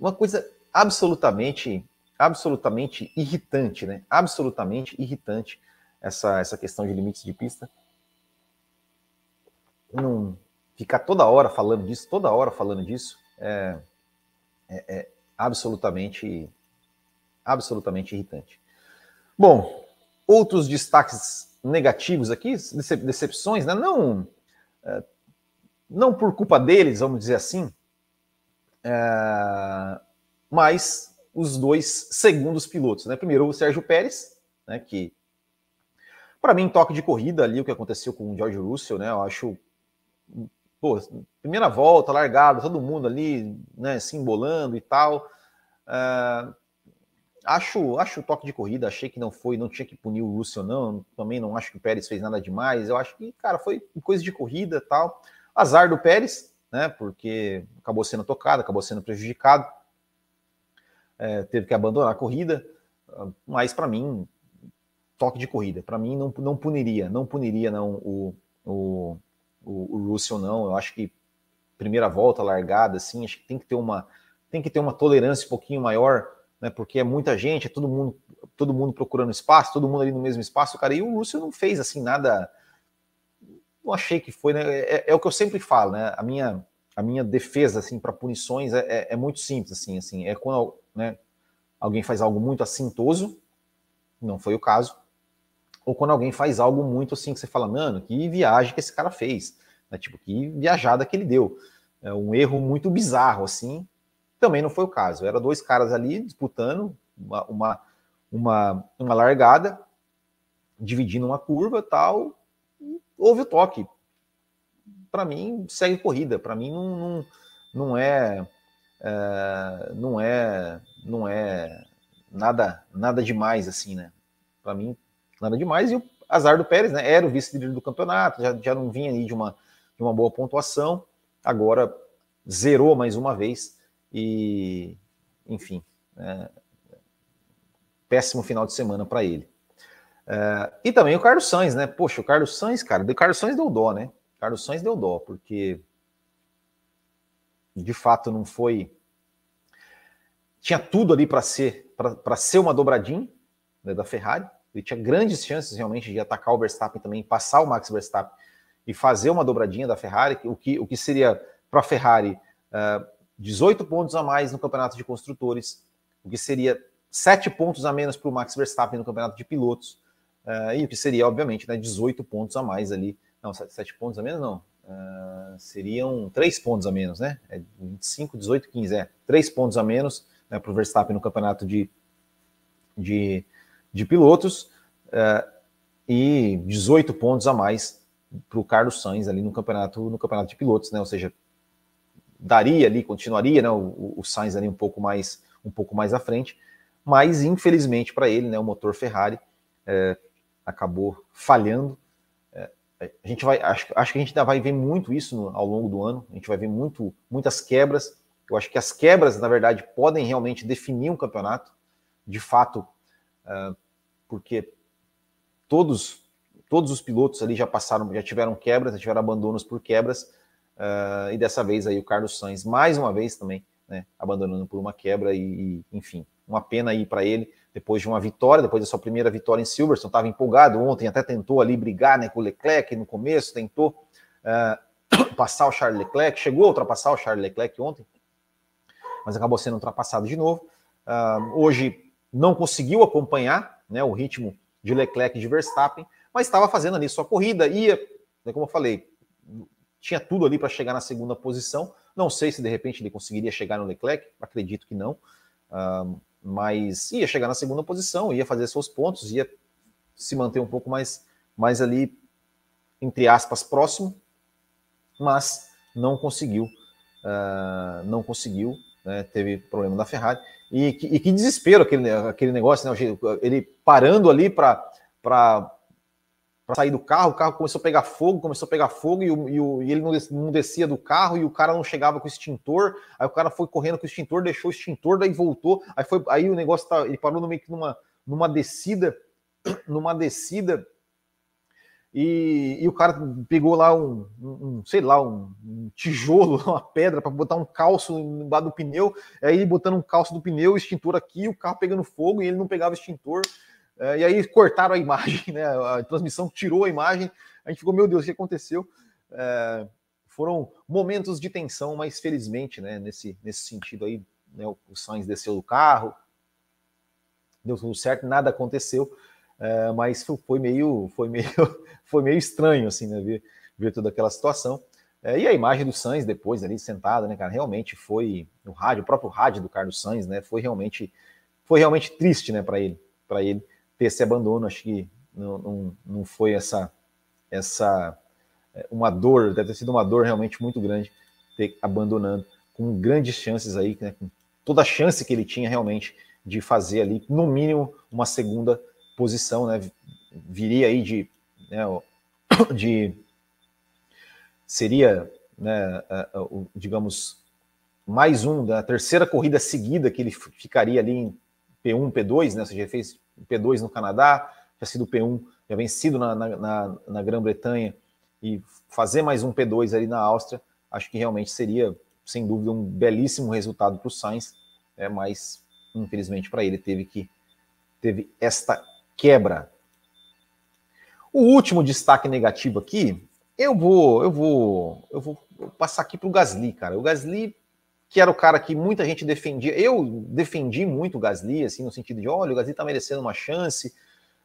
uma coisa absolutamente, absolutamente irritante, né? Absolutamente irritante essa, essa questão de limites de pista. Não ficar toda hora falando disso, toda hora falando disso, é, é, é absolutamente absolutamente irritante. Bom, outros destaques negativos aqui, decepções, né? não, é, não por culpa deles, vamos dizer assim, é, mas os dois segundos pilotos. Né? Primeiro o Sérgio Pérez, né, que para mim toque de corrida ali o que aconteceu com o George Russell, né? Eu acho pô, primeira volta, largada, todo mundo ali, né, se embolando e tal. Uh, acho, acho o toque de corrida, achei que não foi, não tinha que punir o Russell, não. Também não acho que o Pérez fez nada demais. Eu acho que, cara, foi coisa de corrida tal. Azar do Pérez, né? Porque acabou sendo tocado, acabou sendo prejudicado. É, teve que abandonar a corrida. Mas para mim, toque de corrida. Para mim, não, não puniria, não puniria não o, o, o, o Russell, não. Eu acho que primeira volta, largada, assim, acho que tem que ter uma, tem que ter uma tolerância um pouquinho maior, né? Porque é muita gente, é todo mundo, todo mundo procurando espaço, todo mundo ali no mesmo espaço, cara. E o Russell não fez assim nada. Não achei que foi, né? É, é o que eu sempre falo, né? A minha, a minha defesa assim para punições é, é, é, muito simples, assim, assim, é quando né, alguém faz algo muito assintoso, não foi o caso, ou quando alguém faz algo muito assim que você fala, mano, que viagem que esse cara fez, né? tipo, que viajada que ele deu. É um erro muito bizarro, assim, também não foi o caso. Era dois caras ali disputando uma, uma, uma, uma largada, dividindo uma curva tal, houve o toque. Para mim, segue corrida. Para mim, não, não, não é, é, não é, não é nada, nada demais assim, né? Para mim, nada demais. E o azar do Pérez, né? Era o vice-líder do campeonato, já, já não vinha aí de uma, de uma boa pontuação, agora zerou mais uma vez e, enfim, é, péssimo final de semana para ele. É, e também o Carlos Sainz, né? Poxa, o Carlos Sainz, cara, o Carlos Sainz deu dó, né? O Carlos Sainz deu dó, porque de fato não foi. Tinha tudo ali para ser para ser uma dobradinha né, da Ferrari, ele tinha grandes chances realmente de atacar o Verstappen também, passar o Max Verstappen e fazer uma dobradinha da Ferrari, o que, o que seria para a Ferrari uh, 18 pontos a mais no campeonato de construtores, o que seria 7 pontos a menos para o Max Verstappen no campeonato de pilotos, uh, e o que seria, obviamente, né, 18 pontos a mais ali. Não, 7 pontos a menos não. Uh, seriam 3 pontos a menos, né? É 25, 18, 15, é. 3 pontos a menos né, para o Verstappen no campeonato de, de de pilotos uh, e 18 pontos a mais para o Carlos Sainz ali no campeonato no campeonato de pilotos, né? Ou seja, daria ali, continuaria, né? O, o Sainz ali um pouco mais um pouco mais à frente, mas infelizmente para ele, né? O motor Ferrari é, acabou falhando. É, a gente vai, acho, acho que a gente ainda vai ver muito isso no, ao longo do ano. A gente vai ver muito, muitas quebras. Eu acho que as quebras, na verdade, podem realmente definir um campeonato. De fato, uh, porque todos todos os pilotos ali já passaram, já tiveram quebras, já tiveram abandonos por quebras, uh, e dessa vez aí o Carlos Sainz, mais uma vez também, né, abandonando por uma quebra, e, e enfim, uma pena aí para ele, depois de uma vitória, depois da sua primeira vitória em Silverstone, estava empolgado ontem, até tentou ali brigar né, com o Leclerc no começo, tentou uh, passar o Charles Leclerc, chegou a ultrapassar o Charles Leclerc ontem, mas acabou sendo ultrapassado de novo. Uh, hoje não conseguiu acompanhar né, o ritmo de Leclerc e de Verstappen, mas estava fazendo ali sua corrida, ia, né, como eu falei, tinha tudo ali para chegar na segunda posição. Não sei se de repente ele conseguiria chegar no Leclerc, acredito que não, uh, mas ia chegar na segunda posição, ia fazer seus pontos, ia se manter um pouco mais, mais ali, entre aspas, próximo, mas não conseguiu, uh, não conseguiu, né, teve problema da Ferrari. E que, e que desespero aquele, aquele negócio, né? Ele parando ali para sair do carro, o carro começou a pegar fogo, começou a pegar fogo e, o, e, o, e ele não, não, descia do carro e o cara não chegava com o extintor. Aí o cara foi correndo com o extintor, deixou o extintor, daí voltou. Aí foi aí o negócio tá, ele parou no meio que numa, numa descida, numa descida e, e, o cara pegou lá um, um sei lá, um, um, tijolo, uma pedra para botar um calço embaixo do pneu. Aí botando um calço do pneu, extintor aqui, o carro pegando fogo e ele não pegava extintor. É, e aí cortaram a imagem, né? A transmissão tirou a imagem. A gente ficou, meu Deus, o que aconteceu? É, foram momentos de tensão, mas felizmente, né? Nesse, nesse sentido aí, né, o Sainz desceu do carro, deu tudo certo, nada aconteceu. é, mas foi meio, foi meio, foi meio estranho assim, né, ver, ver toda aquela situação. É, e a imagem do Sainz depois ali sentado, né, cara, realmente foi no rádio, o próprio rádio do Carlos Sainz, né, foi realmente, foi realmente triste, né, para ele, para ele ter esse abandono. Acho que não, não, não foi essa, essa é, uma dor, deve ter sido uma dor realmente muito grande ter abandonando, com grandes chances aí, né, com toda a chance que ele tinha realmente de fazer ali, no mínimo, uma segunda posição, né? Viria aí de, né, de seria, né, digamos, mais um da terceira corrida seguida que ele ficaria ali em P1, P2, né? Ou seja, fez P2 no Canadá, já sido P1, já vencido na, na, na Grã-Bretanha e fazer mais um P2 ali na Áustria, acho que realmente seria, sem dúvida, um belíssimo resultado para o Sainz, é, mas infelizmente para ele teve que teve esta quebra. O último destaque negativo aqui eu vou, eu vou, eu vou passar aqui para o Gasly, cara. O Gasly, que era o cara que muita gente defendia, eu defendi muito o Gasly, assim, no sentido de, olha, o Gasly está merecendo uma chance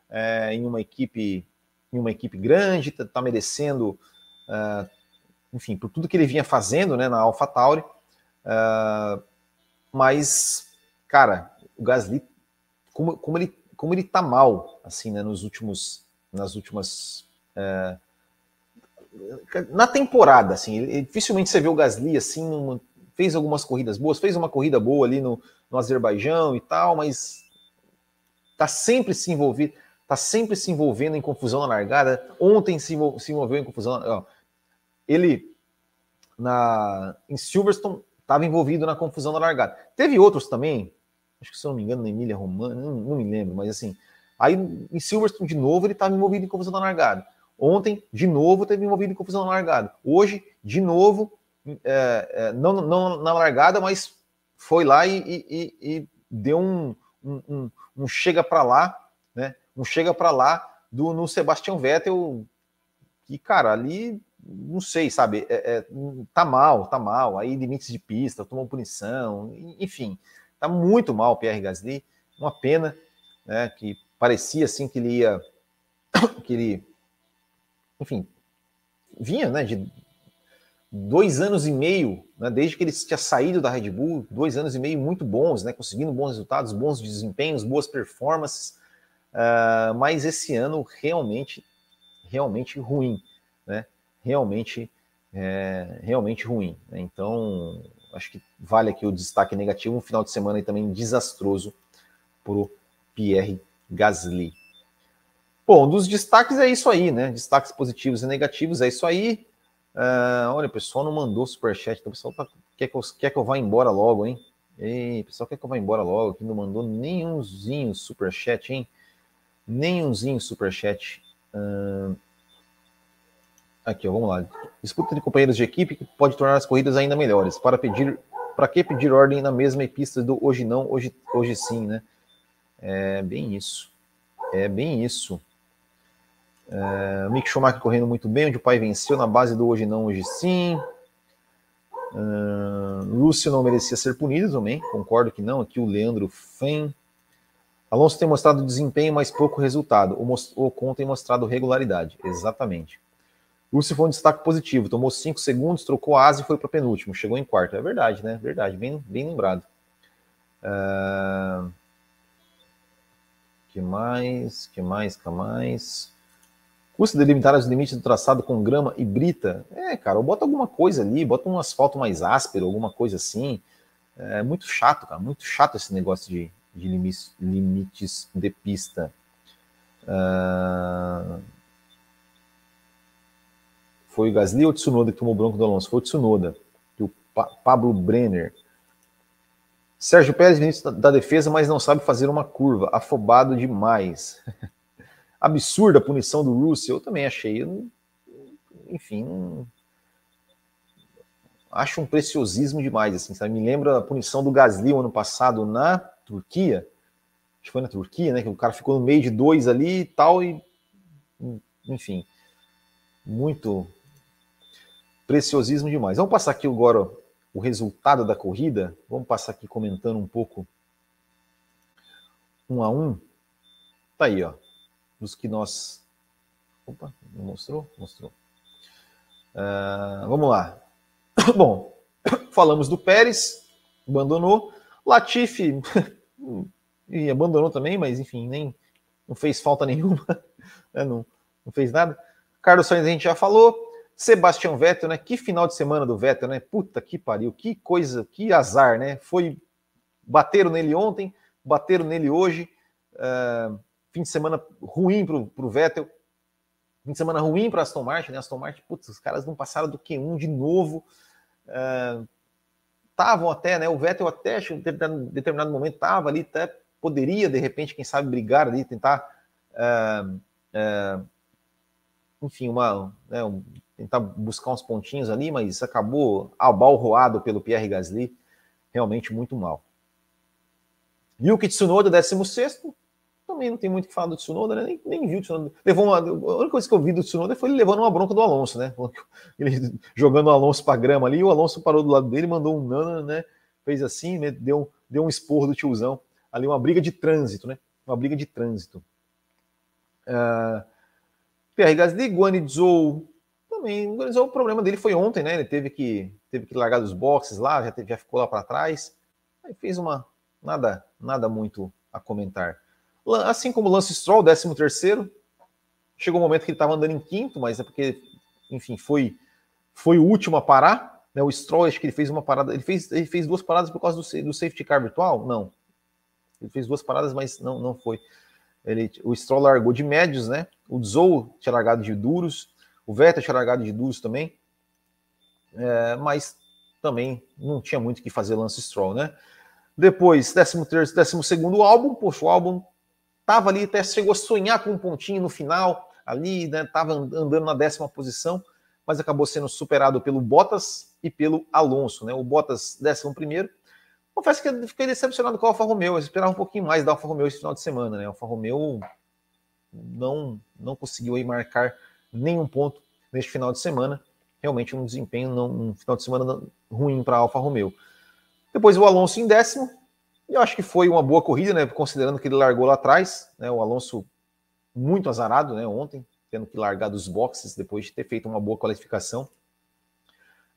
é, em uma equipe, em uma equipe grande, está tá merecendo, é, enfim, por tudo que ele vinha fazendo, né, na AlphaTauri. É, mas, cara, o Gasly, como, como ele, como ele tá mal, assim, né, nos últimos, nas últimas na temporada, assim, ele, dificilmente você vê o Gasly assim, numa, fez algumas corridas boas, fez uma corrida boa ali no, no Azerbaijão e tal, mas tá sempre se envolvido, tá sempre se envolvendo em confusão na largada. Ontem se, se envolveu em confusão. Ó, ele na em Silverstone estava envolvido na confusão na largada. Teve outros também, acho que se eu não me engano, na Emília Romana, não, não me lembro, mas assim, aí em Silverstone de novo ele estava envolvido em confusão na largada. Ontem, de novo, teve envolvido em confusão na largada. Hoje, de novo, é, é, não, não, na largada, mas foi lá e, e, e deu um, um, um chega para lá, né? Um chega para lá do no Sebastian Vettel, que, cara, ali, não sei, sabe, é, é, tá mal, tá mal. Aí limites de pista, tomou punição, enfim, tá muito mal o Pierre Gasly. Uma pena, né? Que parecia assim que ele ia. que ele enfim, vinha né, de dois anos e meio, né, desde que ele tinha saído da Red Bull, dois anos e meio muito bons, né, conseguindo bons resultados, bons desempenhos, boas performances, uh, mas esse ano realmente, realmente ruim, né, realmente, é, realmente ruim. Né, então, acho que vale aqui o destaque negativo, um final de semana também desastroso para o Pierre Gasly. Bom, dos destaques é isso aí, né? Destaques positivos e negativos é isso aí. Uh, olha, o pessoal não mandou superchat, então o pessoal tá, quer, que eu, quer que eu vá embora logo, hein? Ei, o pessoal quer que eu vá embora logo, aqui não mandou nenhumzinho superchat, hein? Nenhumzinho superchat. Uh, aqui, ó, vamos lá. Disputa de companheiros de equipe que pode tornar as corridas ainda melhores. Para pedir, para que pedir ordem na mesma pista do hoje não, hoje, hoje sim, né? É bem isso. É bem isso. Uh, Mick Schumacher correndo muito bem, onde o pai venceu na base do hoje não, hoje sim. Uh, Lúcio não merecia ser punido também, concordo que não. Aqui o Leandro Fen. Alonso tem mostrado desempenho, mas pouco resultado. O Ocon tem mostrado regularidade. Exatamente. Lúcio foi um destaque positivo, tomou 5 segundos, trocou a asa e foi para penúltimo. Chegou em quarto. É verdade, né? Verdade, bem, bem lembrado. Uh, que mais? Que mais? Que mais? Custa delimitar os limites do traçado com grama e brita? É, cara, ou bota alguma coisa ali, bota um asfalto mais áspero, alguma coisa assim. É muito chato, cara, muito chato esse negócio de, de limites, limites de pista. Uh... Foi o Gasly ou o Tsunoda que tomou bronco do Alonso? Foi o Tsunoda. O pa Pablo Brenner. Sérgio Pérez, ministro da defesa, mas não sabe fazer uma curva. Afobado demais. absurda a punição do Russell, eu também achei. enfim, acho um preciosismo demais, assim, sabe? Me lembra a punição do Gasly ano passado na Turquia. Acho que foi na Turquia, né? Que o cara ficou no meio de dois ali e tal, e enfim, muito preciosismo demais. Vamos passar aqui agora o resultado da corrida. Vamos passar aqui comentando um pouco um a um. Tá aí, ó. Dos que nós. Opa, não mostrou? Mostrou. Uh, vamos lá. Bom, falamos do Pérez, abandonou. Latifi e abandonou também, mas enfim, nem não fez falta nenhuma, né? não, não fez nada. Carlos Sainz a gente já falou. Sebastião Vettel, né? Que final de semana do Vettel, né? Puta que pariu, que coisa, que azar, né? Foi bateram nele ontem, bateram nele hoje. Uh, fim de semana ruim para o Vettel, fim de semana ruim para Aston Martin, né? Aston Martin, putz, os caras não passaram do Q1 de novo. Estavam uh, até, né? O Vettel até em determinado momento estava ali, até poderia de repente, quem sabe, brigar ali, tentar, uh, uh, enfim, uma, né, um, tentar buscar uns pontinhos ali, mas acabou abalroado pelo Pierre Gasly, realmente muito mal. Yuki Tsunoda, 16 também não tem muito o que falar do Tsunoda, né? nem, nem viu o Tsunoda. Levou uma, a única coisa que eu vi do Tsunoda foi ele levando uma bronca do Alonso, né? Ele jogando o Alonso para grama ali, o Alonso parou do lado dele, mandou um nana, né? Fez assim, né? deu, deu um esporro do tiozão. Ali, uma briga de trânsito, né? Uma briga de trânsito. Uh, Pierre Gasly, Guan Zhou também. O problema dele foi ontem, né? Ele teve que, teve que largar dos boxes lá, já, teve, já ficou lá para trás. Aí fez uma. Nada, nada muito a comentar. Assim como o Lance Stroll, 13 terceiro, chegou um momento que ele estava andando em quinto, mas é porque, enfim, foi, foi o último a parar. Né? O Stroll, acho que ele fez uma parada, ele fez, ele fez duas paradas por causa do, do safety car virtual? Não. Ele fez duas paradas, mas não, não foi. Ele, o Stroll largou de médios, né? O Zou tinha largado de duros, o Vettel tinha largado de duros também, é, mas também não tinha muito o que fazer Lance Stroll, né? Depois, 13 terceiro, 12 segundo álbum, poxa, o álbum Tava ali, até chegou a sonhar com um pontinho no final, ali, né? Tava andando na décima posição, mas acabou sendo superado pelo Bottas e pelo Alonso, né? O Bottas, décimo primeiro. Confesso que eu fiquei decepcionado com o Alfa Romeo. Eu esperava um pouquinho mais da Alfa Romeo esse final de semana, né? O Alfa Romeo não, não conseguiu aí marcar nenhum ponto neste final de semana. Realmente um desempenho, não, um final de semana ruim para a Alfa Romeo. Depois o Alonso em décimo, eu acho que foi uma boa corrida, né? Considerando que ele largou lá atrás, né? O Alonso muito azarado, né? Ontem, tendo que largar dos boxes depois de ter feito uma boa qualificação,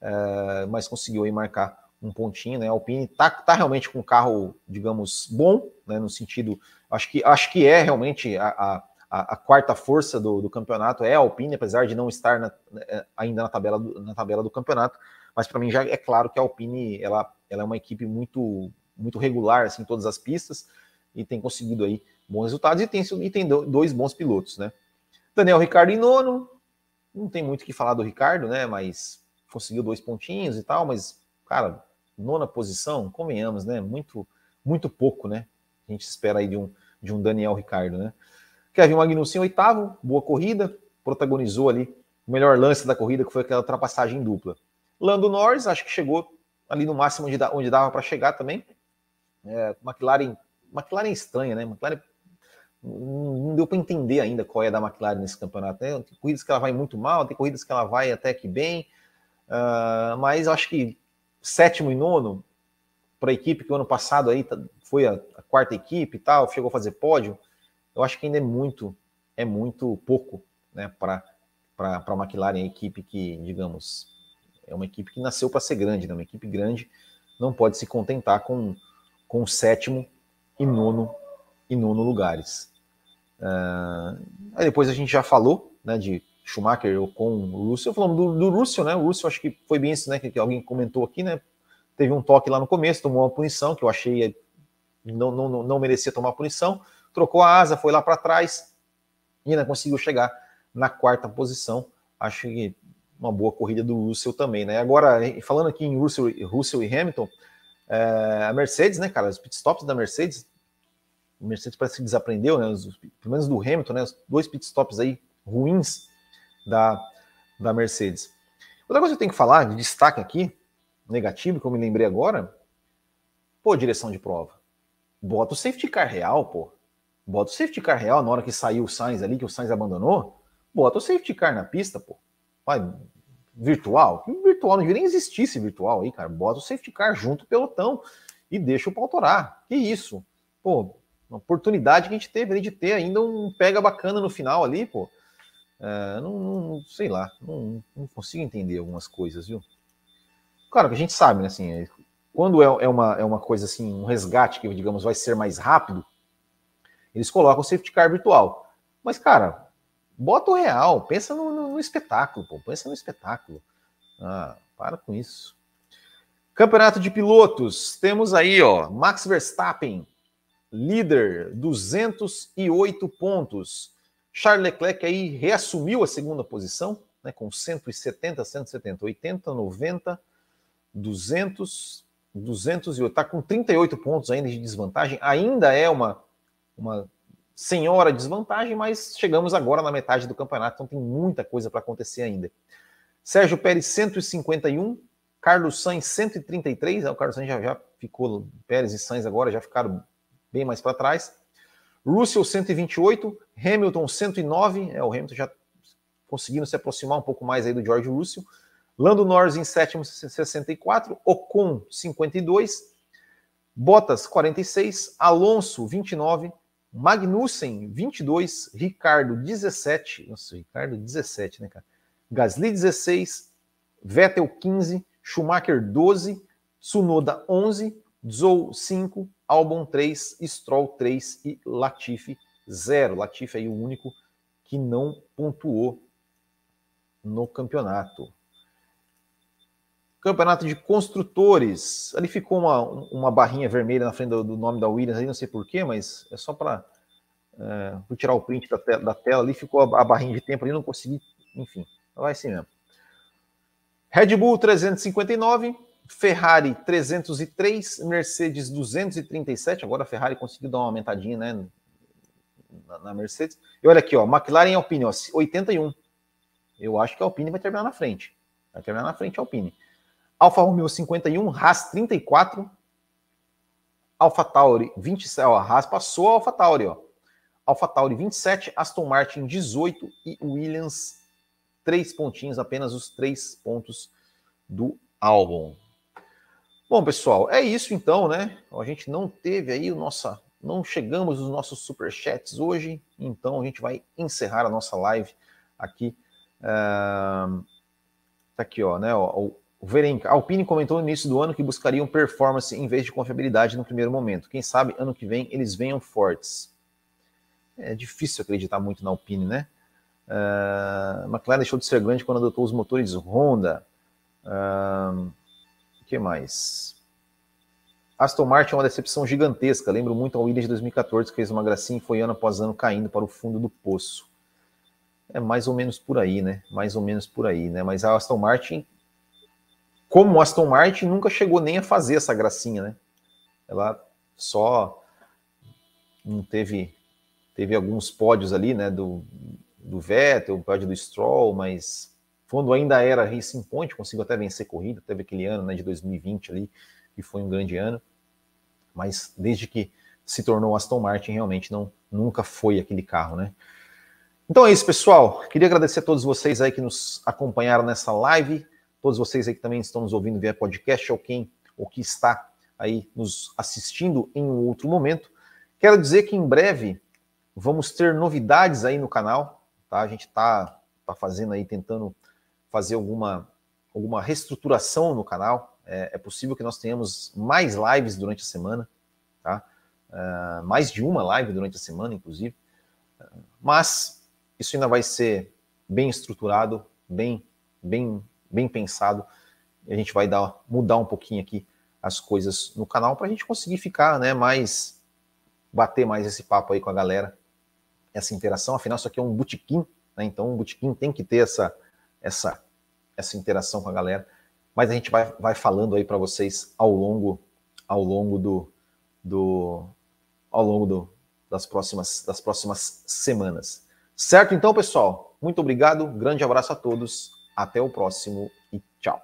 é, mas conseguiu aí marcar um pontinho, né? A Alpine tá, tá realmente com um carro, digamos, bom, né? No sentido, acho que acho que é realmente a, a, a quarta força do, do, campeonato é a Alpine, apesar de não estar na, é, ainda na tabela do, na tabela do campeonato, mas para mim já é claro que a Alpine ela, ela é uma equipe muito muito regular assim, em todas as pistas e tem conseguido aí bons resultados e tem, e tem dois bons pilotos, né? Daniel Ricardo em nono, não tem muito o que falar do Ricardo, né? Mas conseguiu dois pontinhos e tal, mas, cara, nona posição, convenhamos, né? Muito, muito pouco, né? A gente espera aí de um, de um Daniel Ricardo, né? Kevin Magnussen, oitavo, boa corrida, protagonizou ali o melhor lance da corrida, que foi aquela ultrapassagem dupla. Lando Norris, acho que chegou ali no máximo onde, onde dava para chegar também, é, McLaren, McLaren é estranha, né? McLaren não deu para entender ainda qual é da McLaren nesse campeonato. Né? Tem corridas que ela vai muito mal, tem corridas que ela vai até que bem, uh, mas acho que sétimo e nono para a equipe que o ano passado aí tá, foi a, a, quarta equipe e tal, chegou a fazer pódio, eu acho que ainda é muito, é muito pouco, né, para para a McLaren, a equipe que, digamos, é uma equipe que nasceu para ser grande, né? Uma equipe grande não pode se contentar com com sétimo e nono e nono lugares. Uh, aí depois a gente já falou né, de Schumacher com o Russell, falando do, do Russell, né? O Russell acho que foi bem isso, né? Que, que, alguém comentou aqui, né? Teve um toque lá no começo, tomou uma punição que eu achei não, não, não merecia tomar punição, trocou a asa, foi lá para trás e ainda conseguiu chegar na quarta posição. Acho que uma boa corrida do Russell também, né? Agora, falando aqui em Russell, Russell e Hamilton, é, a Mercedes, né, cara, os pitstops da Mercedes, a Mercedes parece que desaprendeu, né, os, pelo menos do Hamilton, né, os dois pitstops aí ruins da, da Mercedes. Outra coisa que eu tenho que falar, de destaque aqui, negativo, que eu me lembrei agora, pô, direção de prova. Bota o safety car real, pô. Bota o safety car real na hora que saiu o Sainz ali, que o Sainz abandonou. Bota o safety car na pista, pô. Vai, virtual. Virtual, não devia nem existir esse virtual aí, cara. Bota o safety car junto o pelotão e deixa o pau torar. Que isso? Pô, Uma oportunidade que a gente teve de ter ainda um pega bacana no final ali, pô. É, não, não, sei lá, não, não, consigo entender algumas coisas, viu? Claro que a gente sabe, né? Assim, quando é, é, uma, é uma coisa assim, um resgate que, digamos, vai ser mais rápido, eles colocam o safety car virtual. Mas, cara, bota o real, pensa no, no, no espetáculo, pô, pensa no espetáculo. Ah, para com isso. Campeonato de pilotos, temos aí, ó, Max Verstappen, líder, 208 pontos. Charles Leclerc aí reassumiu a segunda posição, né, com 170, 170, 80, 90, 200, 208. Está com 38 pontos ainda de desvantagem. Ainda é uma, uma senhora desvantagem, mas chegamos agora na metade do campeonato, então tem muita coisa para acontecer ainda. Sérgio Pérez, 151. Carlos Sainz, 133. O Carlos Sainz já, já ficou, Pérez e Sainz agora já ficaram bem mais para trás. Russell 128, Hamilton 109, é o Hamilton já conseguindo se aproximar um pouco mais aí do George Russell. Lando Norris em sétimo 64, Ocon 52, Bottas 46, Alonso 29, Magnussen 22, Ricardo 17, nossa, Ricardo 17, né, cara? Gasly 16, Vettel 15, Schumacher 12, Tsunoda 11, Zhou 5, Albon 3, Stroll 3 e Latifi 0. Latifi aí o único que não pontuou no campeonato. Campeonato de construtores. Ali ficou uma, uma barrinha vermelha na frente do, do nome da Williams, aí não sei porquê, mas é só para é, vou tirar o print da, te da tela. Ali ficou a, a, barrinha de tempo ali, não consegui. Enfim, vai assim mesmo. Red Bull 359, Ferrari 303, Mercedes 237. Agora a Ferrari conseguiu dar uma aumentadinha, né? Na, na Mercedes. E olha aqui, ó, McLaren e Alpine, ó, 81. Eu acho que a Alpine vai terminar na frente. Vai terminar na frente a Alpine. Alfa Romeo 51, Haas 34. Alfa Tauri 27, ó, Haas passou a Alfa Tauri, ó. Alfa Tauri 27, Aston Martin 18 e Williams 3 pontinhos, apenas os 3 pontos do álbum. Bom, pessoal, é isso então, né? A gente não teve aí o nossa, não chegamos nos nossos superchats hoje, então a gente vai encerrar a nossa live aqui. Uh, tá aqui, ó, né? O, o Verenca, Alpine comentou no início do ano que buscariam performance em vez de confiabilidade no primeiro momento. Quem sabe ano que vem eles venham fortes. É difícil acreditar muito na Alpine, né? Uh, McLaren deixou de ser grande quando adotou os motores Honda. Uh, que mais? Aston Martin é uma decepção gigantesca. Lembro muito ao Williams de 2014, que fez uma gracinha e foi ano após ano caindo para o fundo do poço. É mais ou menos por aí, né? Mais ou menos por aí, né? Mas a Aston Martin, como a Aston Martin, nunca chegou nem a fazer essa gracinha, né? Ela só não teve teve alguns pódios ali, né? Do, do Vettel, o pódio do Stroll, mas quando ainda era Racing Point, conseguiu até vencer corrida, teve aquele ano né, de 2020 ali, que foi um grande ano, mas desde que se tornou Aston Martin, realmente não nunca foi aquele carro, né? Então é isso, pessoal. Queria agradecer a todos vocês aí que nos acompanharam nessa live, todos vocês aí que também estão nos ouvindo via podcast, ou quem ou que está aí nos assistindo em um outro momento. Quero dizer que em breve vamos ter novidades aí no canal, tá? A gente está tá fazendo aí, tentando fazer alguma, alguma reestruturação no canal. É, é possível que nós tenhamos mais lives durante a semana, tá? Uh, mais de uma live durante a semana, inclusive. Mas isso ainda vai ser bem estruturado, bem, bem, bem pensado. A gente vai dar, mudar um pouquinho aqui as coisas no canal para a gente conseguir ficar, né, mais bater mais esse papo aí com a galera, essa interação. Afinal, isso aqui é um botequim, né? Então, um botequim tem que ter essa essa essa interação com a galera. Mas a gente vai, vai falando aí para vocês ao longo ao longo do, do ao longo do, das próximas das próximas semanas. Certo então, pessoal? Muito obrigado, grande abraço a todos, até o próximo e tchau.